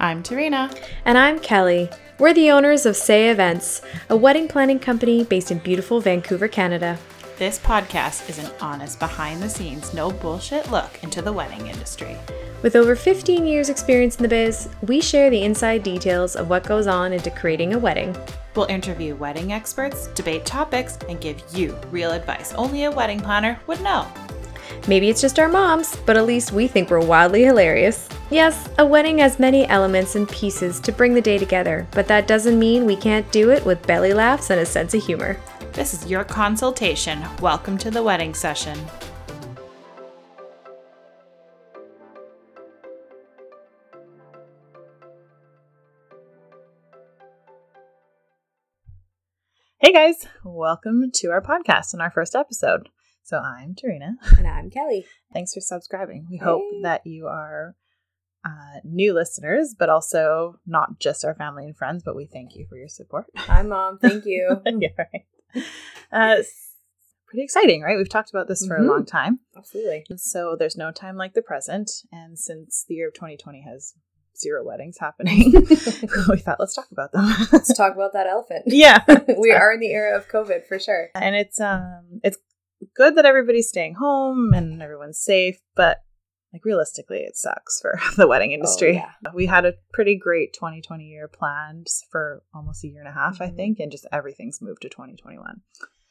I'm Tarina. And I'm Kelly. We're the owners of Say Events, a wedding planning company based in beautiful Vancouver, Canada. This podcast is an honest, behind the scenes, no bullshit look into the wedding industry. With over 15 years' experience in the biz, we share the inside details of what goes on into creating a wedding. We'll interview wedding experts, debate topics, and give you real advice only a wedding planner would know. Maybe it's just our moms, but at least we think we're wildly hilarious. Yes, a wedding has many elements and pieces to bring the day together, but that doesn't mean we can't do it with belly laughs and a sense of humor. This is your consultation. Welcome to the wedding session. Hey guys, welcome to our podcast and our first episode. So I'm Tarina. And I'm Kelly. Thanks for subscribing. We hey. hope that you are uh, new listeners, but also not just our family and friends, but we thank you for your support. Hi, Mom. Thank you. yeah, right. Uh, pretty exciting, right? We've talked about this for mm-hmm. a long time. Absolutely. So there's no time like the present. And since the year of 2020 has zero weddings happening. we thought, let's talk about them. let's talk about that elephant. Yeah, we are in the era of COVID for sure, and it's um, it's good that everybody's staying home and everyone's safe, but like realistically, it sucks for the wedding industry. Oh, yeah. We had a pretty great 2020 year planned for almost a year and a half, mm-hmm. I think, and just everything's moved to 2021.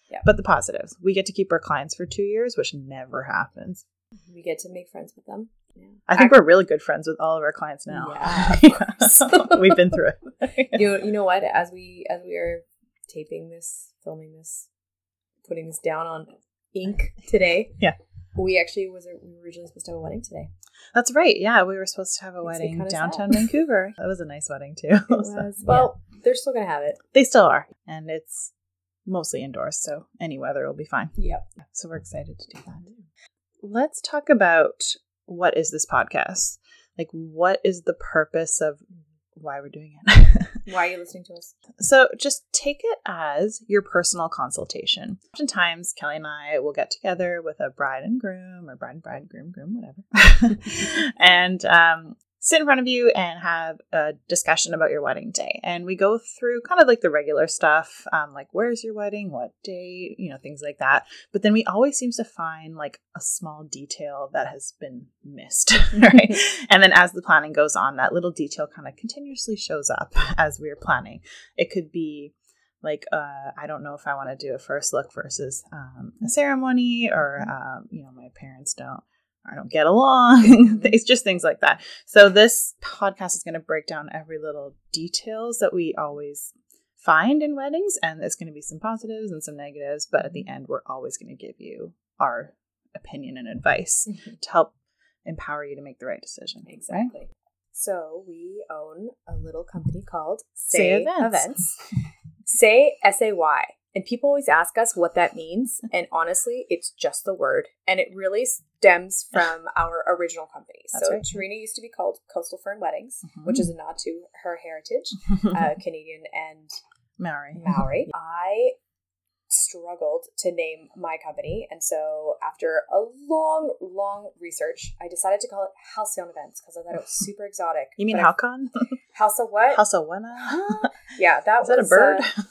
Yeah. But the positives, we get to keep our clients for two years, which never happens. We get to make friends with them. Yeah. I think we're really good friends with all of our clients now. Yeah, we've been through it. you you know what? As we as we are taping this, filming this, putting this down on ink today. yeah. We actually was we were originally supposed to have a wedding today. That's right. Yeah, we were supposed to have a Makes wedding downtown Vancouver. That was a nice wedding too. It was. well, yeah. they're still gonna have it. They still are, and it's mostly indoors, so any weather will be fine. Yep. So we're excited to do that. Let's talk about what is this podcast? Like, what is the purpose of why we're doing it? why are you listening to us? So, just take it as your personal consultation. Oftentimes, Kelly and I will get together with a bride and groom, or bride and bride, groom, groom, whatever, and um, sit in front of you and have a discussion about your wedding day. And we go through kind of like the regular stuff, um, like where's your wedding, what day, you know, things like that. But then we always seems to find like a small detail that has been missed, right? and then as the planning goes on, that little detail kind of continuously shows up as we're planning. It could be like uh, I don't know if I want to do a first look versus um, a ceremony, or um, you know, my parents don't I don't get along. it's just things like that. So this podcast is going to break down every little details that we always find in weddings and there's going to be some positives and some negatives, but at the end we're always going to give you our opinion and advice mm-hmm. to help empower you to make the right decision. Exactly. Right? So we own a little company called Say, Say Events. Events. Say S A Y. And people always ask us what that means. And honestly, it's just the word. And it really stems from our original company. That's so right. Tarina used to be called Coastal Fern Weddings, mm-hmm. which is a nod to her heritage, uh, Canadian and Maori. Maori. I struggled to name my company. And so after a long, long research, I decided to call it Halcyon Events because I thought it was super exotic. You mean Halcon? House of what? House of what? yeah, that was Is that a bird. Uh,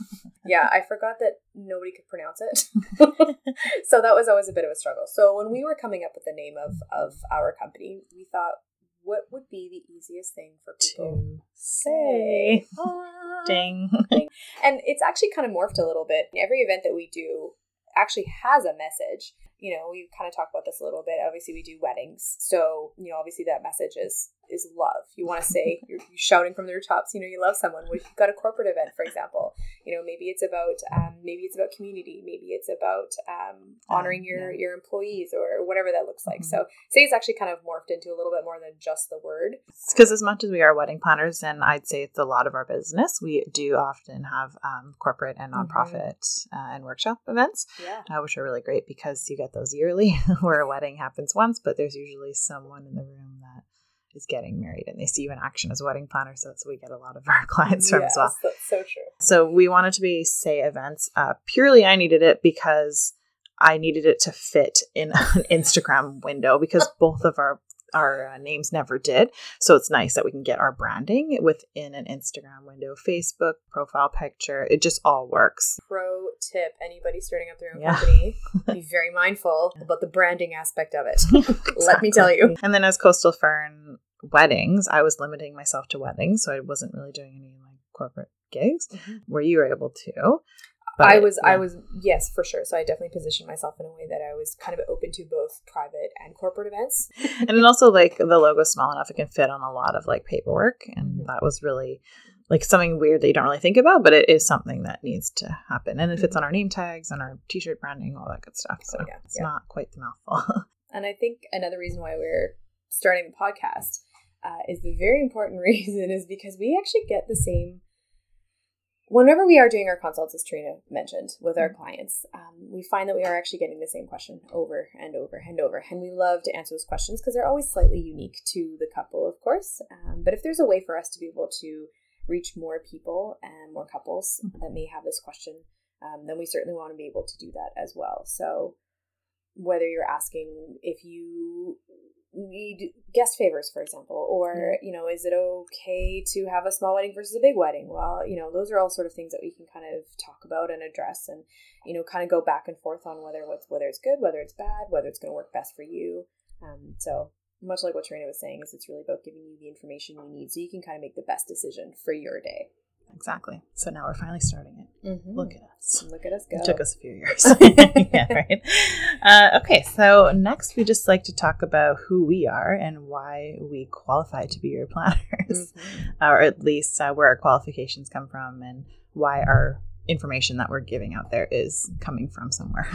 yeah, I forgot that nobody could pronounce it. so that was always a bit of a struggle. So when we were coming up with the name of, of our company, we thought, what would be the easiest thing for people to say? Ah. Ding. Ding. And it's actually kind of morphed a little bit. Every event that we do actually has a message. You know, we kind of talk about this a little bit. Obviously, we do weddings. So, you know, obviously that message is is love. You want to say you're, you're, shouting from the rooftops. You know, you love someone. We've got a corporate event, for example. You know, maybe it's about um, maybe it's about community. Maybe it's about um, honoring your yeah. your employees or whatever that looks like. Mm-hmm. So, say it's actually kind of morphed into a little bit more than just the word. Because as much as we are wedding planners, and I'd say it's a lot of our business, we do often have um, corporate and mm-hmm. nonprofit mm-hmm. uh, and workshop events, yeah. uh, which are really great because you get those yearly where a wedding happens once, but there's usually someone in the room that is getting married and they see you in action as a wedding planner. So that's what we get a lot of our clients from yes, as well. That's so true. So we wanted to be say events. Uh, purely I needed it because I needed it to fit in an Instagram window because both of our our uh, names never did. So it's nice that we can get our branding within an Instagram window, Facebook profile picture. It just all works. Pro tip anybody starting up their own Yeah. company, be very mindful about the branding aspect of it. Let me tell you. And then as Coastal Fern weddings, I was limiting myself to weddings, so I wasn't really doing any like corporate gigs where you were able to. But, I was, I was, yes, for sure. So I definitely positioned myself in a way that I was kind of open to both private and corporate events. and then also like the logo's small enough it can fit on a lot of like paperwork and Mhm. that was really like something weird that you don't really think about but it is something that needs to happen and it fits on our name tags and our t-shirt branding all that good stuff so Oh, yeah, it's yeah. not quite the mouthful And I think another reason why we're starting the podcast uh, is the very important reason is because we actually get the same. Whenever we are doing our consults, as Trina mentioned, with our clients, um, we find that we are actually getting the same question over and over and over. And we love to answer those questions because they're always slightly unique to the couple, of course. Um, but if there's a way for us to be able to reach more people and more couples that may have this question, um, then we certainly want to be able to do that as well. So, whether you're asking if you need guest favors for example or you know is it okay to have a small wedding versus a big wedding? Well you know those are all sort of things that we can kind of talk about and address and you know kind of go back and forth on whether what's whether it's good whether it's bad whether it's going to work best for you. Um, so much like what Trina was saying is it's really about giving you the information you need so you can kind of make the best decision for your day exactly. So now we're finally starting it. Mm-hmm. look at us. Look at us go. It took us a few years. Yeah right? Uh, okay so next we just like to talk about who we are and why we qualify to be your planners. Mhm. or at least uh, where our qualifications come from and why our information that we're giving out there is coming from somewhere.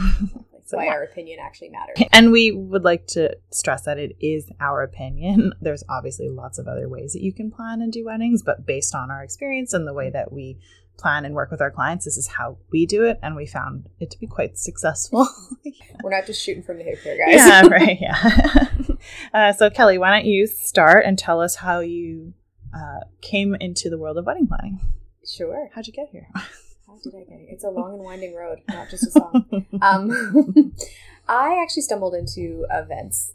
So, why yeah. our opinion actually matters and we would like to stress that it is our opinion. There's obviously lots of other ways that you can plan and do weddings, but based on our experience and the way that we plan and work with our clients, this is how we do it. And we found it to be quite successful. we're not just shooting from the hip here guys yeah, right. Yeah. uh, so, Kelly, why don't you start and tell us how you uh, came into the world of wedding planning? sure How'd you get here? Did I get here? It's a long and winding road, not just a song. Um, I actually stumbled into events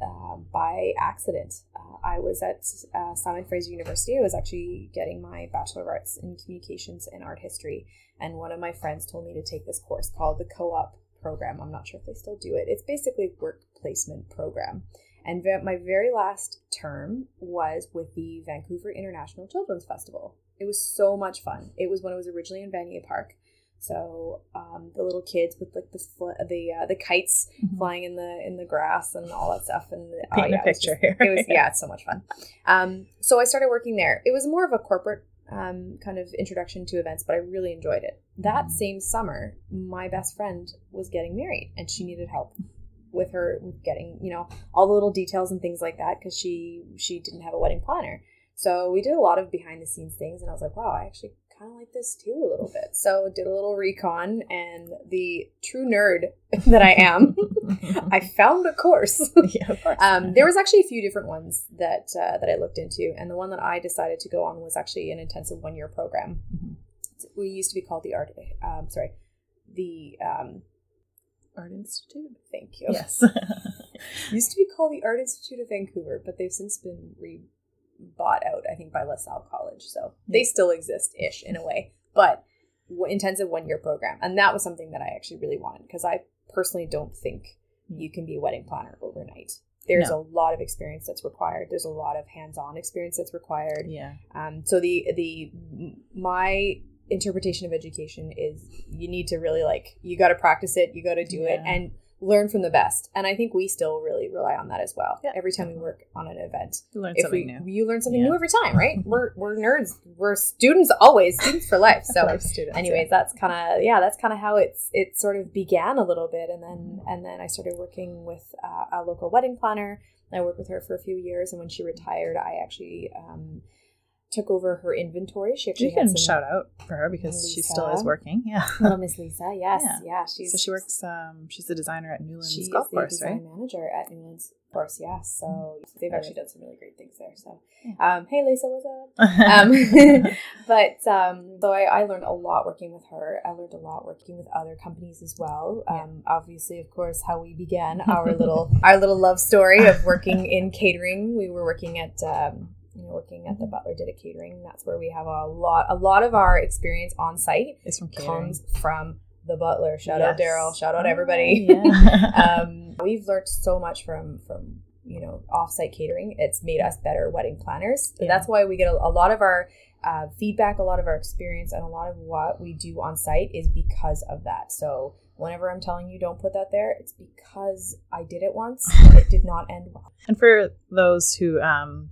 uh, by accident. Uh, I was at uh, Simon Fraser University. I was actually getting my Bachelor of Arts in Communications and Art History, and one of my friends told me to take this course called the Co-op program. I'm not sure if they still do it. It's basically a work placement program. And my very last term was with the Vancouver International Children's Festival. It was so much fun. It was when it was originally in Vanier Park. So um, the little kids with like the fl- the uh, the kites flying in the in the grass and all that stuff and Paint yeah, a it was picture just- here. it was yeah, it's so much fun. Um, so I started working there. It was more of a corporate um, kind of introduction to events, but I really enjoyed it. That Mhm. same summer, my best friend was getting married, and she needed help with her with getting you know all the little details and things like that because she she didn't have a wedding planner. So we did a lot of behind the scenes things, and I was like, wow, I actually kind of like this too a little bit. So did a little recon, and the true nerd that I am, I found a course. yeah, of course. Um, there was actually a few different ones that uh, that I looked into, and the one that I decided to go on was actually an intensive one year program. Mhm. We used to be called the art. Um, sorry, the um, Art Institute. thank you. Yes. used to be called the Art Institute of Vancouver, but they've since been re bought out. I think by LaSalle College, so they still exist ish in a way, but intensive one year program, and that was something that I actually really wanted because I personally don't think you can be a wedding planner overnight. There's No. a lot of experience that's required. There's a lot of hands-on experience that's required. yeah. Um, so the the my interpretation of education is you need to really like you got to practice it, you got to do it, and learn from the best. And I think we still really rely on that as well. Yeah, Every time we work on an event, You learn if something we new. you learn something Yeah. new every time, right? we're we're nerds. We're students always, students for life. So Life students, anyways that's kind of yeah that's kind of how it's it sort of began a little bit and then and then i started working with uh, a local wedding planner i worked with her for a few years and when she retired i actually um, took over her inventory she actually you can shout out for her because she still is working. Yeah. little miss lisa yes Yeah. yeah, she's so she works. Um, she's the designer at Newlands she's Golf the Course, design right? manager at Newlands Of course, yeah. So they've actually done some really great things there. So, um, hey Lisa, what's up? Um, but um, though I, I learned a lot working with her, I learned a lot working with other companies as well. Yeah. Um, obviously, of course, how we began our little our little love story of working in catering. We were working at um, working at the Butler Did It Catering. That's where we have a lot a lot of our experience on site from comes from the Butler. Shout out Daryl. Shout out Oh, everybody. yeah. um, we've learned so much from from you know offsite catering. It's made us better wedding planners. Yeah. That's why we get a, a lot of our uh, feedback, a lot of our experience, and a lot of what we do on site is because of that. So whenever I'm telling you don't put that there, it's because I did it once it did not end well. And for those who, um,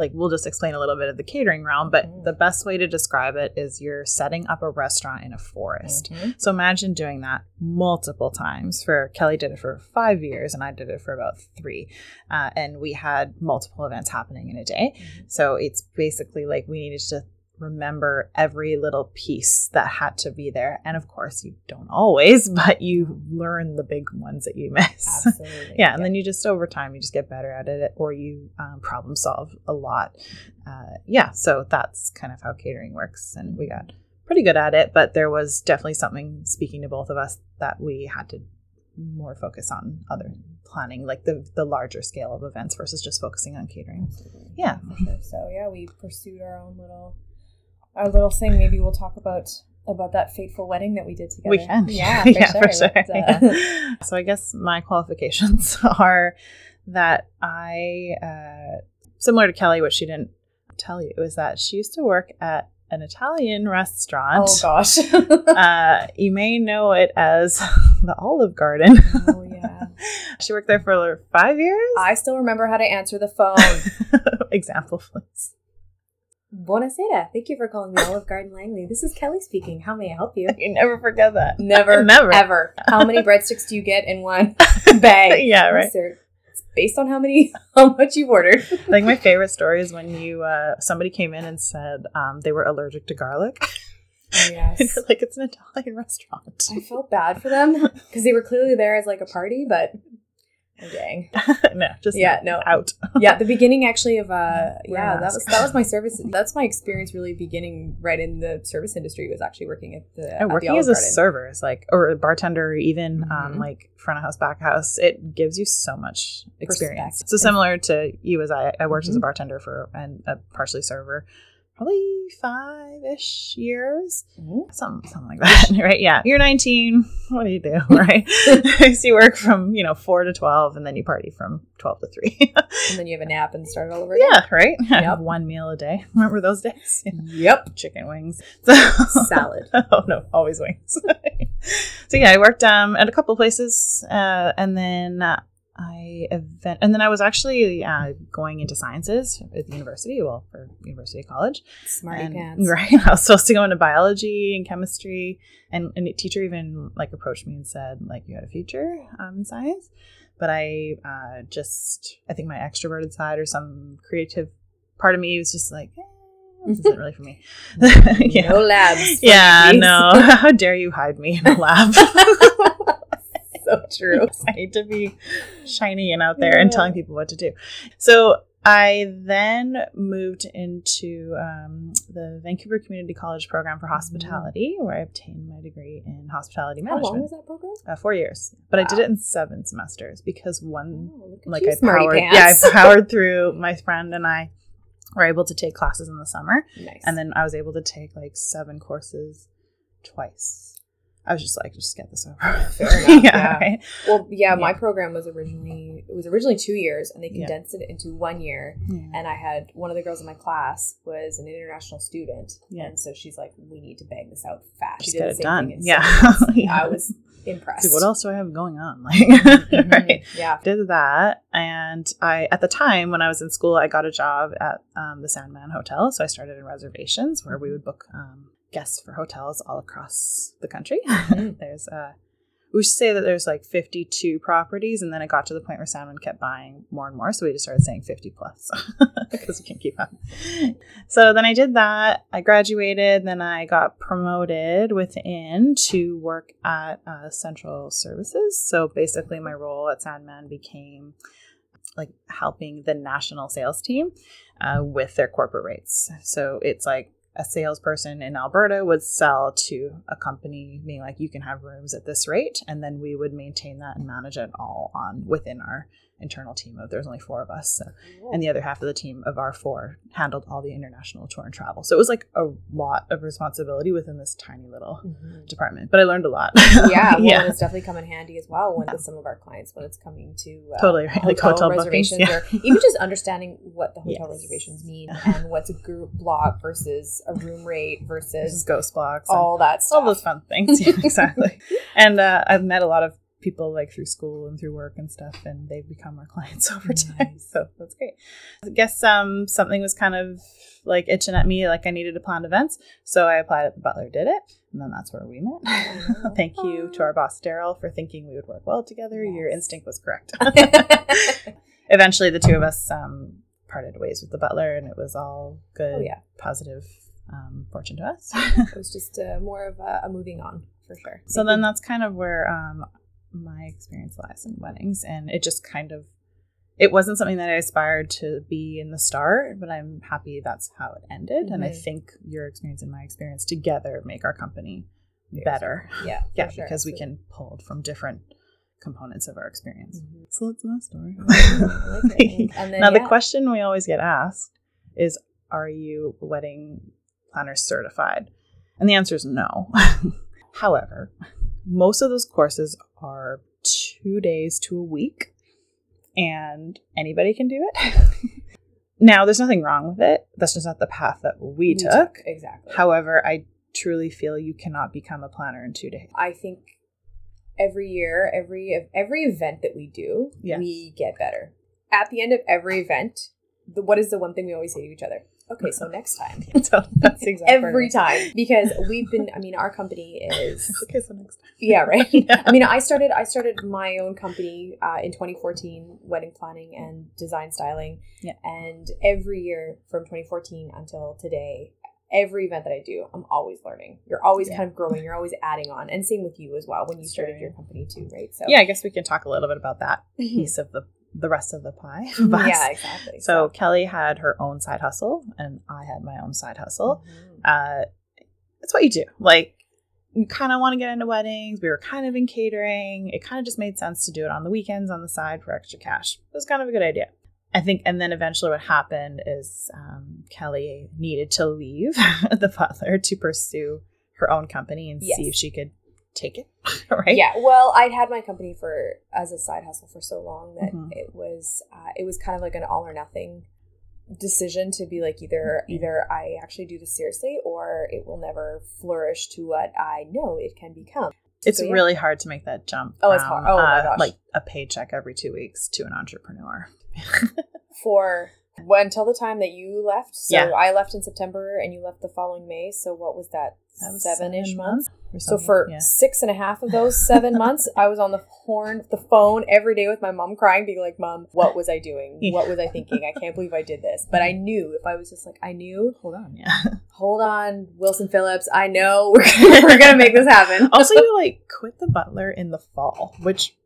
like, we'll just explain a little bit of the catering realm, but Mhm. the best way to describe it is you're setting up a restaurant in a forest. So imagine doing that multiple times. For Kelly did it for five years, and I did it for about three, uh, and we had multiple events happening in a day. So it's basically like we needed to remember every little piece that had to be there, and of course you don't always, but you learn the big ones that you miss. Absolutely. yeah, and then you just over time you just get better at it, or you um, problem solve a lot. Uh, yeah, so that's kind of how catering works, and we got pretty good at it. But there was definitely something speaking to both of us that we had to more focus on other planning, like the the larger scale of events versus just focusing on catering. Absolutely. Yeah. sure. So yeah, we pursued our own little our little thing. Maybe we'll talk about about that fateful wedding that we did together. We can, Yeah, for yeah, sure. for sure. Let's, uh, So I guess my qualifications are that I, uh, similar to Kelly, what she didn't tell you is that she used to work at an Italian restaurant. Oh gosh. uh, you may know it as the Olive Garden. oh yeah. she worked there for five years. I still remember how to answer the phone. Example, please. Buonasera. Thank you for calling the Olive Garden Langley. This is Kelly speaking. How may I help you? You never forget that. Never, Never. ever. How many breadsticks do you get in one bag? yeah, right. Sir, It's based on how many, how much you've ordered. I think my favorite story is when you uh, somebody came in and said um, they were allergic to garlic. Oh And yes. like, it's an Italian restaurant. I felt bad for them because they were clearly there as like a party, but dang. no, just Yeah, no. out. Yeah, the beginning actually of uh yeah, that was that was my service that's my experience really beginning right in the service industry was actually working at the, at And the working Olive as a Garden. server is like, or a bartender, or even um, Mhm. like front of house, back house, it gives you so much experience. So similar to you, as I, I worked as a Mhm. bartender for and a partially server, probably five ish years, Mhm. something, something like that, right? Yeah, you're 19. What do you do, right? so you work from you know four to 12, and then you party from 12 to three. And then you have a nap and start all over again. yeah, right. Yep. One meal a day. Remember those days? Yep. Chicken wings. So Salad. oh no, always wings. so yeah, I worked um at a couple places, uh, and then uh, I event, and then I was actually uh, going into sciences at the university, well, for University College. Smarty and, pants. Right, I was supposed to go into biology and chemistry, and, and a teacher even like approached me and said like you had a future um, in science, but I uh, just I think my extroverted side or some creative part of me was just like. Eh, this isn't really for me. Yeah. No labs. Yeah, no. How dare you hide me in a lab? So true. I need to be shiny and out there and telling people what to do. So I then moved into um, the Vancouver Community College program for hospitality, where I obtained my degree in hospitality management. How long was that program? Uh, four years, but I did it in seven semesters because one Oh, like I powered, pants. yeah, I powered through. My friend and I were able to take classes in the summer, nice. and then I was able to take like seven courses twice. I was just like, just get this over. with. Fair enough, yeah. right? well, yeah, my program was originally it was originally two years, and they Yeah. condensed it into one year. Yeah. and I had one of the girls in my class was an international student, Yeah. and so she's like, "We need to bang this out fast." Just she get did it done. Yeah. Yeah. I was impressed. See, what else do I have going on? Like, Mhm. right? Yeah. Did that, and I at the time when I was in school, I got a job at um, the Sandman Hotel. So I started in reservations where we would book um, guests for hotels all across the country. Mhm. there's uh, we should say that there's like 52 properties, and then it got to the point where Sandman kept buying more and more, so we just started saying 50 plus because we can't keep up. So then I did that. I graduated. Then I got promoted within to work at uh, Central Services. So basically, my role at Sandman became like helping the national sales team uh, with their corporate rates. So it's like a salesperson in Alberta would sell to a company being like you can have rooms at this rate and then we would maintain that and manage it all on within our internal team of there's only four of us so, and the other half of the team of our four handled all the international tour and travel. So it was like a lot of responsibility within this tiny little Mhm. department. But i learned a lot. Yeah, well, yeah. it's definitely come in handy as well when with some of our clients when it's coming to uh, Totally right, like hotel reservations yeah. or even just understanding what the hotel Yes. reservations mean and what's a group block versus a room rate versus ghost blocks all that stuff. all those fun things. Yeah, exactly. And uh, i've met a lot of people like through school and through work and stuff and they've become our clients over time. Nice. so that's great. I guess um something was kind of like itching at me like i needed to plan events so i applied at the butler did it and then that's where we met. Thank you to our boss daryl for thinking we would work well together. Your instinct was correct. Eventually the two of us um parted ways with the butler and it was all good Oh, yeah. positive um, fortune to us. It was just uh, more of a, a moving on for sure. So then that's kind of where um, my experience lies in weddings. And it just kind of, it wasn't something that I aspired to be in the start, but I'm happy that's how it ended. And I Mhm. think your experience and my experience together make our company better. yeah, Yeah, sure, because we can pull from different components of our experience. Mhm. So that's my story. I like. And then, now, the question we always get asked is Are you wedding planner certified? And the answer is no. However, most of those courses are two days to a week, and anybody can do it. now, there's nothing wrong with it. That's just not the path that we We took. exactly. However, I truly feel you cannot become a planner in two days. I think every year, every every event that we do, Yes. we get better. At the end of every event, the, what is the one thing we always say to each other? Okay, so next time. so that's exactly Every time, because we've been. I mean, our company is Okay, so next time. yeah, right. Yeah. I mean, I started I started my own company uh, in 2014, wedding planning and design styling. Yeah. And every year from 2014 until today, every event that I do, I'm always learning. You're always Yeah. kind of growing. You're always adding on, and same with you as well when you started Sure. your company too, right? So yeah, I guess we can talk a little bit about that Mhm. piece of the the rest of the pie. yeah, exactly. So Kelly had her own side hustle, and I had my own side hustle. Mhm. Uh, it's what you do. Like you kind of want to get into weddings. We were kind of in catering. It kind of just made sense to do it on the weekends on the side for extra cash. It was kind of a good idea. I think, and then eventually what happened is um, Kelly needed to leave the butler to pursue her own company and see if she could take it. right? Yeah, well, I'd had my company for as a side hustle for so long that Mhm. it was uh, it was kind of like an all or nothing decision to be like either Mhm. either I actually do this seriously or it will never flourish to what I know it can become. It's So, yeah. really hard to make that jump. Oh, it's hard. Oh, my uh, gosh. Like a paycheck every two weeks to an entrepreneur. for well, until the time that you left. So Yeah. I left in September and you left the following May. So what was that? That was seven ish months. or So for yeah. six and a half of those seven months, I was on the horn, the phone every day with my mom, crying, being like, "Mom, what was I doing? Yeah. What was I thinking? I can't believe I did this." But I knew if I was just like, I knew. hold on, yeah. Hold on, Wilson Phillips. I know we're gonna, we're gonna make this happen. also, you like quit the butler in the fall, which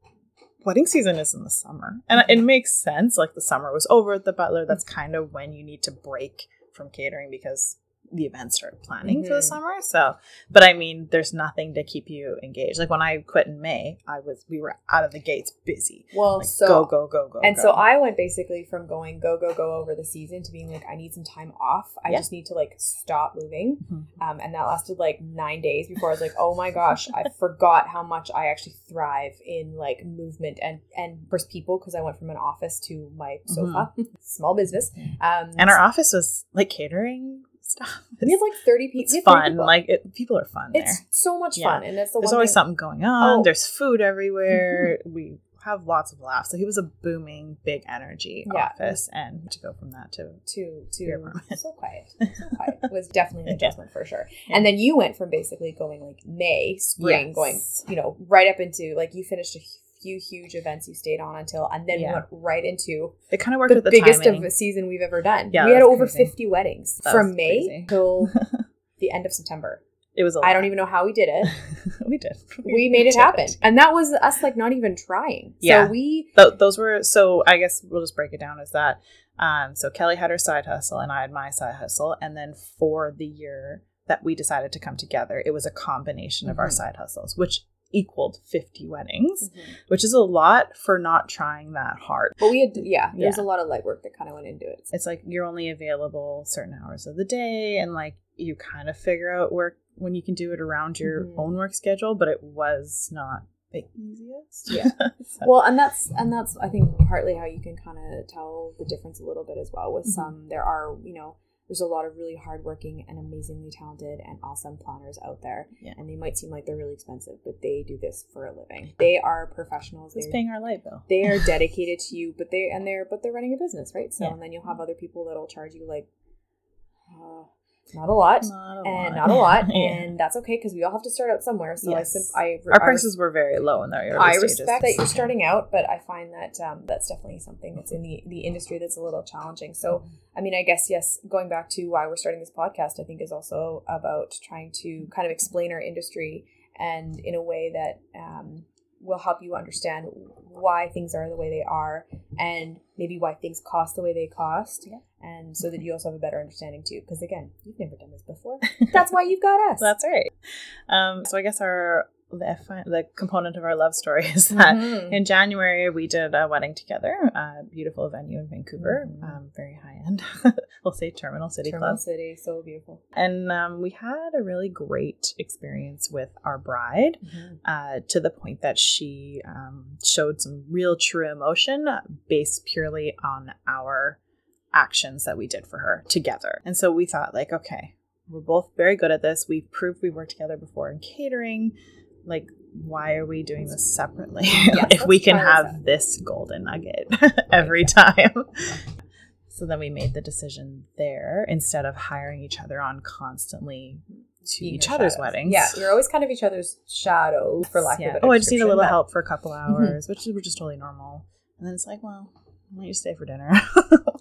wedding season is in the summer, and it mm-hmm. makes sense. Like the summer was over at the butler. That's mm-hmm. kind of when you need to break from catering because the events start planning for the Mhm. summer. So, but I mean, there's nothing to keep you engaged. Like when I quit in May, I was we were out of the gates busy. Well, Like, so go go go go. And go. so I went basically from going go go go over the season to being like I need some time off. I Yeah. just need to like stop moving. Mhm. Um, and that lasted like nine days before I was like, oh my gosh, I forgot how much I actually thrive in like movement and and first people because I went from an office to my sofa, small business. Um, Mm-hmm. and our office was like catering stuff. we have like thirty pe- it's we have 30 fun. people. Like it, people are fun it's there. so much Yeah. fun, and it's the There's always thing- something going on. Oh. There's food everywhere. We have lots of laughs. So he was a booming, big energy Yeah. office, and to go from that to to to Your apartment. so quiet, so quiet It was definitely an Yeah. adjustment for sure. Yeah. And then you went from basically going like May, spring, Yes. going you know right up into like you finished a few huge events you stayed on until, and then Yeah. went right into it kind of worked the, the biggest timing. of a season we've ever done. Yeah, we had over crazy. fifty weddings That from May crazy. till the end of September. It was. I don't even know how we did it. we did. We, made it happen, and that was us like not even trying. Yeah. So we Th- those were so. I guess we'll just break it down as that. Um, so Kelly had her side hustle, and I had my side hustle, and then for the year that we decided to come together, it was a combination of our Mhm. side hustles, which equaled fifty weddings, which is a lot for not trying that hard. But we had, yeah, there's Yeah. a lot of legwork that kind of went into it. It's like you're only available certain hours of the day, and like you kind of figure out work when you can do it around your Mhm. own work schedule. But it was not the easiest. Yeah. So- Well, and that's and that's I think partly how you can kind of tell the difference a little bit as well. With Mhm. some, there are you know there's a lot of really hardworking and amazingly talented and awesome planners out there, Yeah. and they might seem like they're really expensive, but they do this for a living. They are professionals. who's They're- paying our light bill? they are dedicated to you, but they and they're but they're running a business, right? So Yeah. and then you'll have other people that'll charge you like uh, not a lot. Not a and lot. not a lot, Yeah. and that's okay because we all have to start out somewhere. So Yes. I, sim- I Our I prices were very low in the early I stages. respect that you're starting out, but I find that um, that's definitely something that's in the, the industry that's a little challenging. So, I mean, I guess, yes, going back to why we're starting this podcast, I think is also about trying to kind of explain our industry and in a way that um, will help you understand why things are the way they are and maybe why things cost the way they cost. Yeah. And so that you also have a better understanding too. Because again, you've never done this before. That's why you've got us. That's right. Um, so I guess our the, fi- the component of our love story is that Mhm. in January we did a wedding together, a beautiful venue in Vancouver, Mhm. um, very high end. we'll say Terminal City Terminal Club, City, so beautiful. and um, we had a really great experience with our bride. uh, to the point that she um, showed some real true emotion based purely on our actions that we did for her together. And so we thought, like, okay, we're both very good at this. We've proved we worked together before in catering. Like, why are we doing this separately? Yes, if we can have out. this golden nugget every time. So then we made the decision there instead of hiring each other on constantly to being each other's shadows. weddings. Yeah, you're always kind of each other's shadow, for lack yeah. of a better Oh, I just need a little but- help for a couple Mm-hmm. hours, which is which is totally normal. And then it's like, well, why don't you stay for dinner?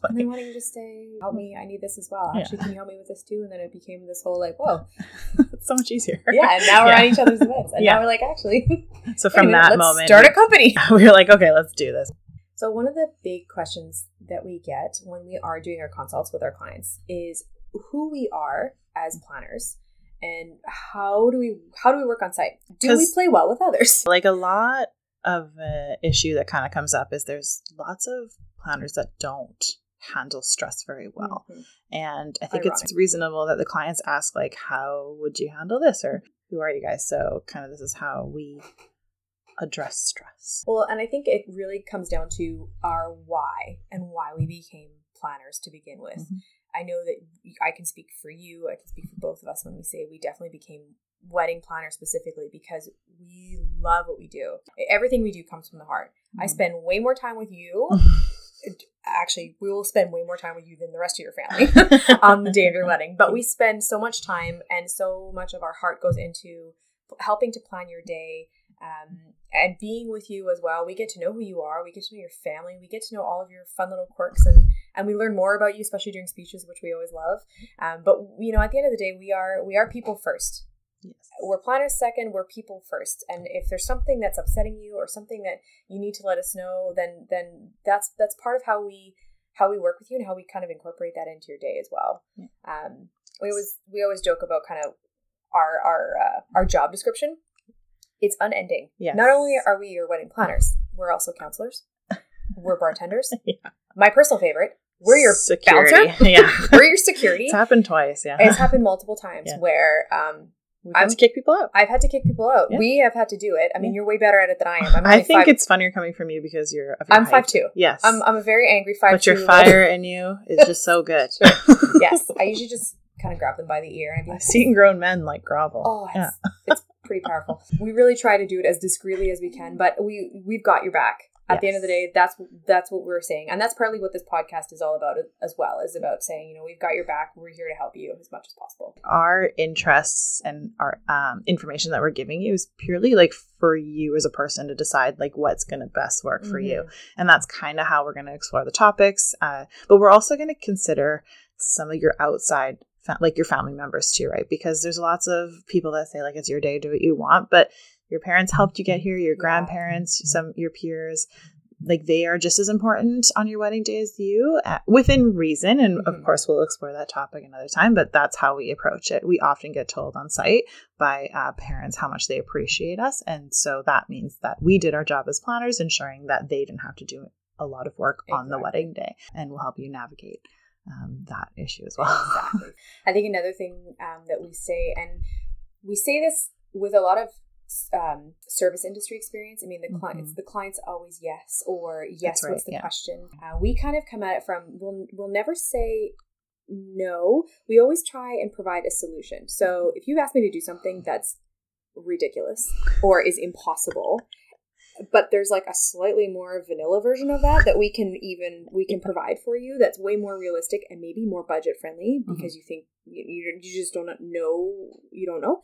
And then why don't you just stay? Help me. I need this as well. Yeah. Actually, can you help me with this too? And then it became this whole like, whoa, it's so much easier. yeah. And now we're Yeah. on each other's events, and Yeah. now we're like, actually, So from minute, that moment, start a company. we were like, okay, let's do this. So one of the big questions that we get when we are doing our consults with our clients is who we are as planners and how do we how do we work on site? Do we play well with others? Like a lot of an issue that kind of comes up is there's lots of planners that don't handle stress very well. Mhm. And I think it's reasonable that the clients ask, like, how would you handle this? Or who are you guys? So, kind of, this is how we address stress. Well, and I think it really comes down to our why and why we became planners to begin with. Mhm. I know that I can speak for you, I can speak for both of us when we say we definitely became wedding planner specifically because we love what we do. Everything we do comes from the heart. I Mhm. spend way more time with you. Actually, we will spend way more time with you than the rest of your family on the day of your wedding. But we spend so much time and so much of our heart goes into helping to plan your day um, and being with you as well. We get to know who you are. We get to know your family. We get to know all of your fun little quirks and and we learn more about you, especially during speeches, which we always love. Um, but you know, at the end of the day, we are we are people first Yes. we're planners second we're people first and if there's something that's upsetting you or something that you need to let us know then then that's that's part of how we how we work with you and how we kind of incorporate that into your day as well Yeah. um we always we always joke about kind of our our uh, our job description it's unending Yes. not only are we your wedding planners we're also counselors we're bartenders Yeah. my personal favorite we're your security. bouncer. yeah. we're your security It's happened twice. Yeah. it's happened multiple times Yeah. where um We've had I'm- to kick people out. I've had to kick people out. Yeah. We have had to do it. I mean, Yeah. you're way better at it than I am. I'm I think five, it's funnier coming from you because you're. Of your I'm height. five two. Yes. I'm I'm a very angry five but your two. fire in you is just so good. yes, I usually just kind of grab them by the ear and I've like, seen grown men like grovel. "Oh, yeah. it's, it's pretty powerful." We really try to do it as discreetly as we can, but we we've got your back. At the end of the day, that's that's what we're saying, and that's partly what this podcast is all about as well. Is about saying, you know, we've got your back. We're here to help you as much as possible. Our interests and our um, information that we're giving you is purely like for you as a person to decide like what's going to best work for you, and that's kind of how we're going to explore the topics. Uh, but we're also going to consider some of your outside like your family members too, right? Because there's lots of people that say like it's your day, do what you want, but your parents helped you get here, your grandparents, some your peers, like they are just as important on your wedding day as you uh, within reason and mm-hmm. of course we'll explore that topic another time but that's how we approach it we often get told on site by uh, parents how much they appreciate us and so that means that we did our job as planners ensuring that they didn't have to do a lot of work exactly. on the wedding day and we'll help you navigate um, that issue as well exactly i think another thing um, that we say and we say this with a lot of um, service industry experience. I mean, the clients, mm-hmm. the clients always yes or yes. Right, what's the yeah. question? Uh, we kind of come at it from we'll we'll never say no. We always try and provide a solution. So if you ask me to do something that's ridiculous or is impossible but there's like a slightly more vanilla version of that that we can even we can provide for you that's way more realistic and maybe more budget friendly mm-hmm. because mm-hmm. you think you, you just don't know you don't know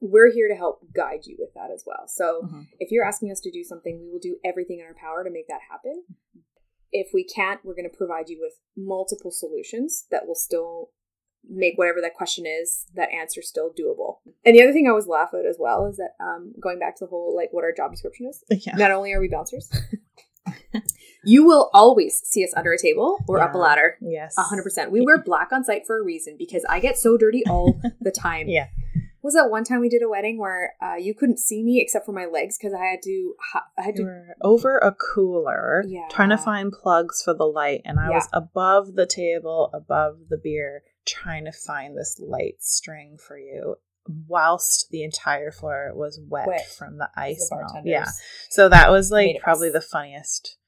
we're here to help guide you with that as well. So mm-hmm. if you're asking us to do something, we will do everything in our power to make that happen. If we can't, we're going to provide you with multiple solutions that will still make whatever that question is, that answer still doable. And the other thing I always laugh at as well is that um, going back to the whole like what our job description is, yeah. not only are we bouncers, you will always see us under a table or yeah. up a ladder. Yes. 100%. We wear black on site for a reason because I get so dirty all the time. yeah was that one time we did a wedding where uh, you couldn't see me except for my legs because I had to I had to over a cooler yeah. trying to find plugs for the light and I yeah. was above the table above the beer trying to find this light string for you whilst the entire floor was wet, wet. from the ice the yeah so that was like probably the funniest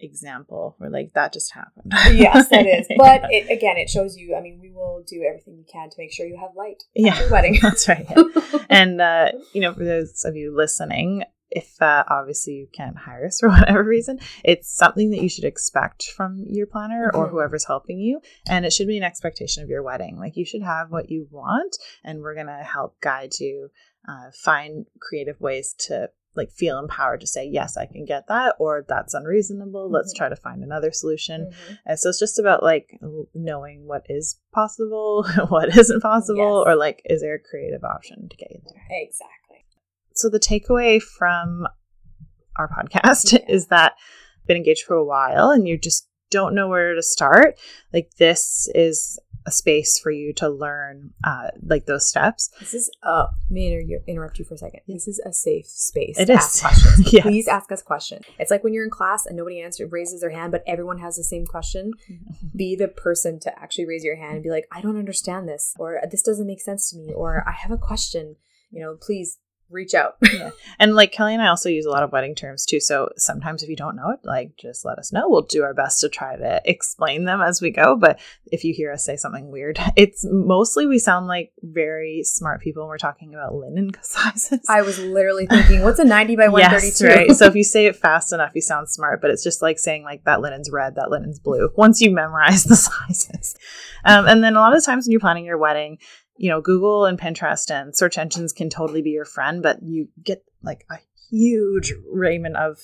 example where like that just happened. yes, that is. But it, again, it shows you. I mean, we will do everything we can to make sure you have light. Yeah, your wedding. That's right. Yeah. and uh, you know, for those of you listening, if uh, obviously you can't hire us for whatever reason, it's something that you should expect from your planner or mm-hmm. whoever's helping you, and it should be an expectation of your wedding. Like you should have what you want, and we're gonna help guide you. Uh, find creative ways to like feel empowered to say yes i can get that or that's unreasonable mm-hmm. let's try to find another solution mm-hmm. and so it's just about like knowing what is possible what isn't possible yes. or like is there a creative option to get you there exactly so the takeaway from our podcast yeah. is that been engaged for a while and you just don't know where to start like this is a space for you to learn uh, like those steps. This is uh may inter- interrupt you for a second. This is a safe space. It to is. Ask questions. yes. Please ask us questions. It's like when you're in class and nobody answers raises their hand, but everyone has the same question. be the person to actually raise your hand and be like, I don't understand this, or this doesn't make sense to me, or I have a question. You know, please reach out. yeah. And like Kelly and I also use a lot of wedding terms too. So sometimes if you don't know it, like just let us know. We'll do our best to try to explain them as we go. But if you hear us say something weird, it's mostly we sound like very smart people when we're talking about linen sizes. I was literally thinking, what's a 90 by 132? yes, right. So if you say it fast enough, you sound smart, but it's just like saying like that linen's red, that linen's blue. Once you memorize the sizes. Um, and then a lot of times when you're planning your wedding, you know, Google and Pinterest and search engines can totally be your friend, but you get like a huge raiment of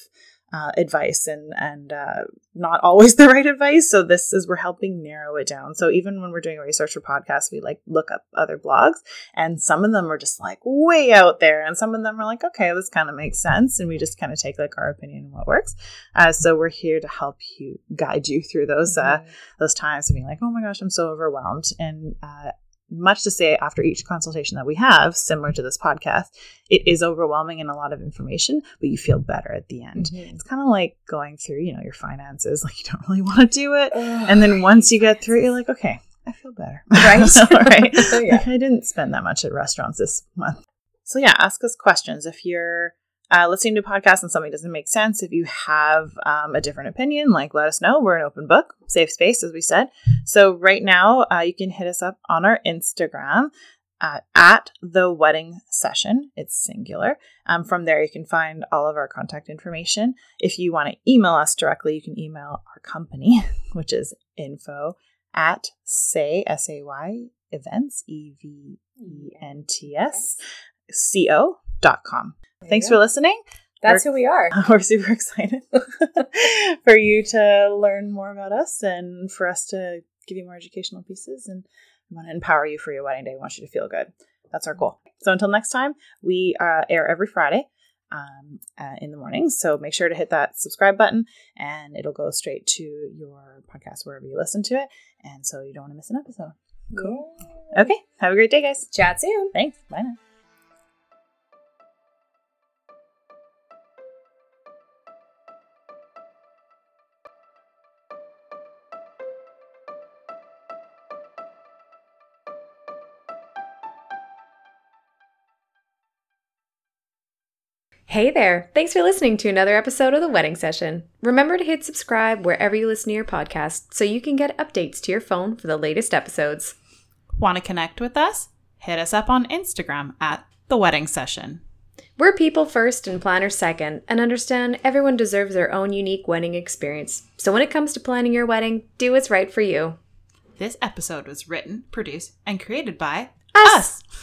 uh, advice and and uh, not always the right advice. So this is we're helping narrow it down. So even when we're doing research for podcasts, we like look up other blogs, and some of them are just like way out there, and some of them are like, okay, this kind of makes sense, and we just kind of take like our opinion on what works. Uh, so we're here to help you guide you through those uh, mm-hmm. those times of being like, oh my gosh, I'm so overwhelmed, and uh, much to say after each consultation that we have, similar to this podcast, it is overwhelming and a lot of information, but you feel better at the end. Mm-hmm. It's kind of like going through, you know, your finances, like you don't really want to do it. and then once you get through it, you're like, okay, I feel better. Right. right. yeah. Like I didn't spend that much at restaurants this month. So yeah, ask us questions. If you're uh, listening to a podcast and something doesn't make sense, if you have um, a different opinion, like let us know. We're an open book, safe space, as we said. So right now, uh, you can hit us up on our Instagram uh, at the wedding session. It's singular. Um, from there, you can find all of our contact information. If you want to email us directly, you can email our company, which is info at say s a y events e v e n t s c o dot com. Thanks for listening. That's we're, who we are. We're super excited for you to learn more about us and for us to give you more educational pieces and We want to empower you for your wedding day. We want you to feel good. That's our goal. So until next time, we uh, air every Friday um, uh, in the morning. So make sure to hit that subscribe button and it'll go straight to your podcast wherever you listen to it. And so you don't want to miss an episode. Cool. Okay. Have a great day, guys. Chat soon. Thanks. Bye now. Hey there! Thanks for listening to another episode of The Wedding Session. Remember to hit subscribe wherever you listen to your podcast so you can get updates to your phone for the latest episodes. Want to connect with us? Hit us up on Instagram at The Wedding Session. We're people first and planners second, and understand everyone deserves their own unique wedding experience. So when it comes to planning your wedding, do what's right for you. This episode was written, produced, and created by Us!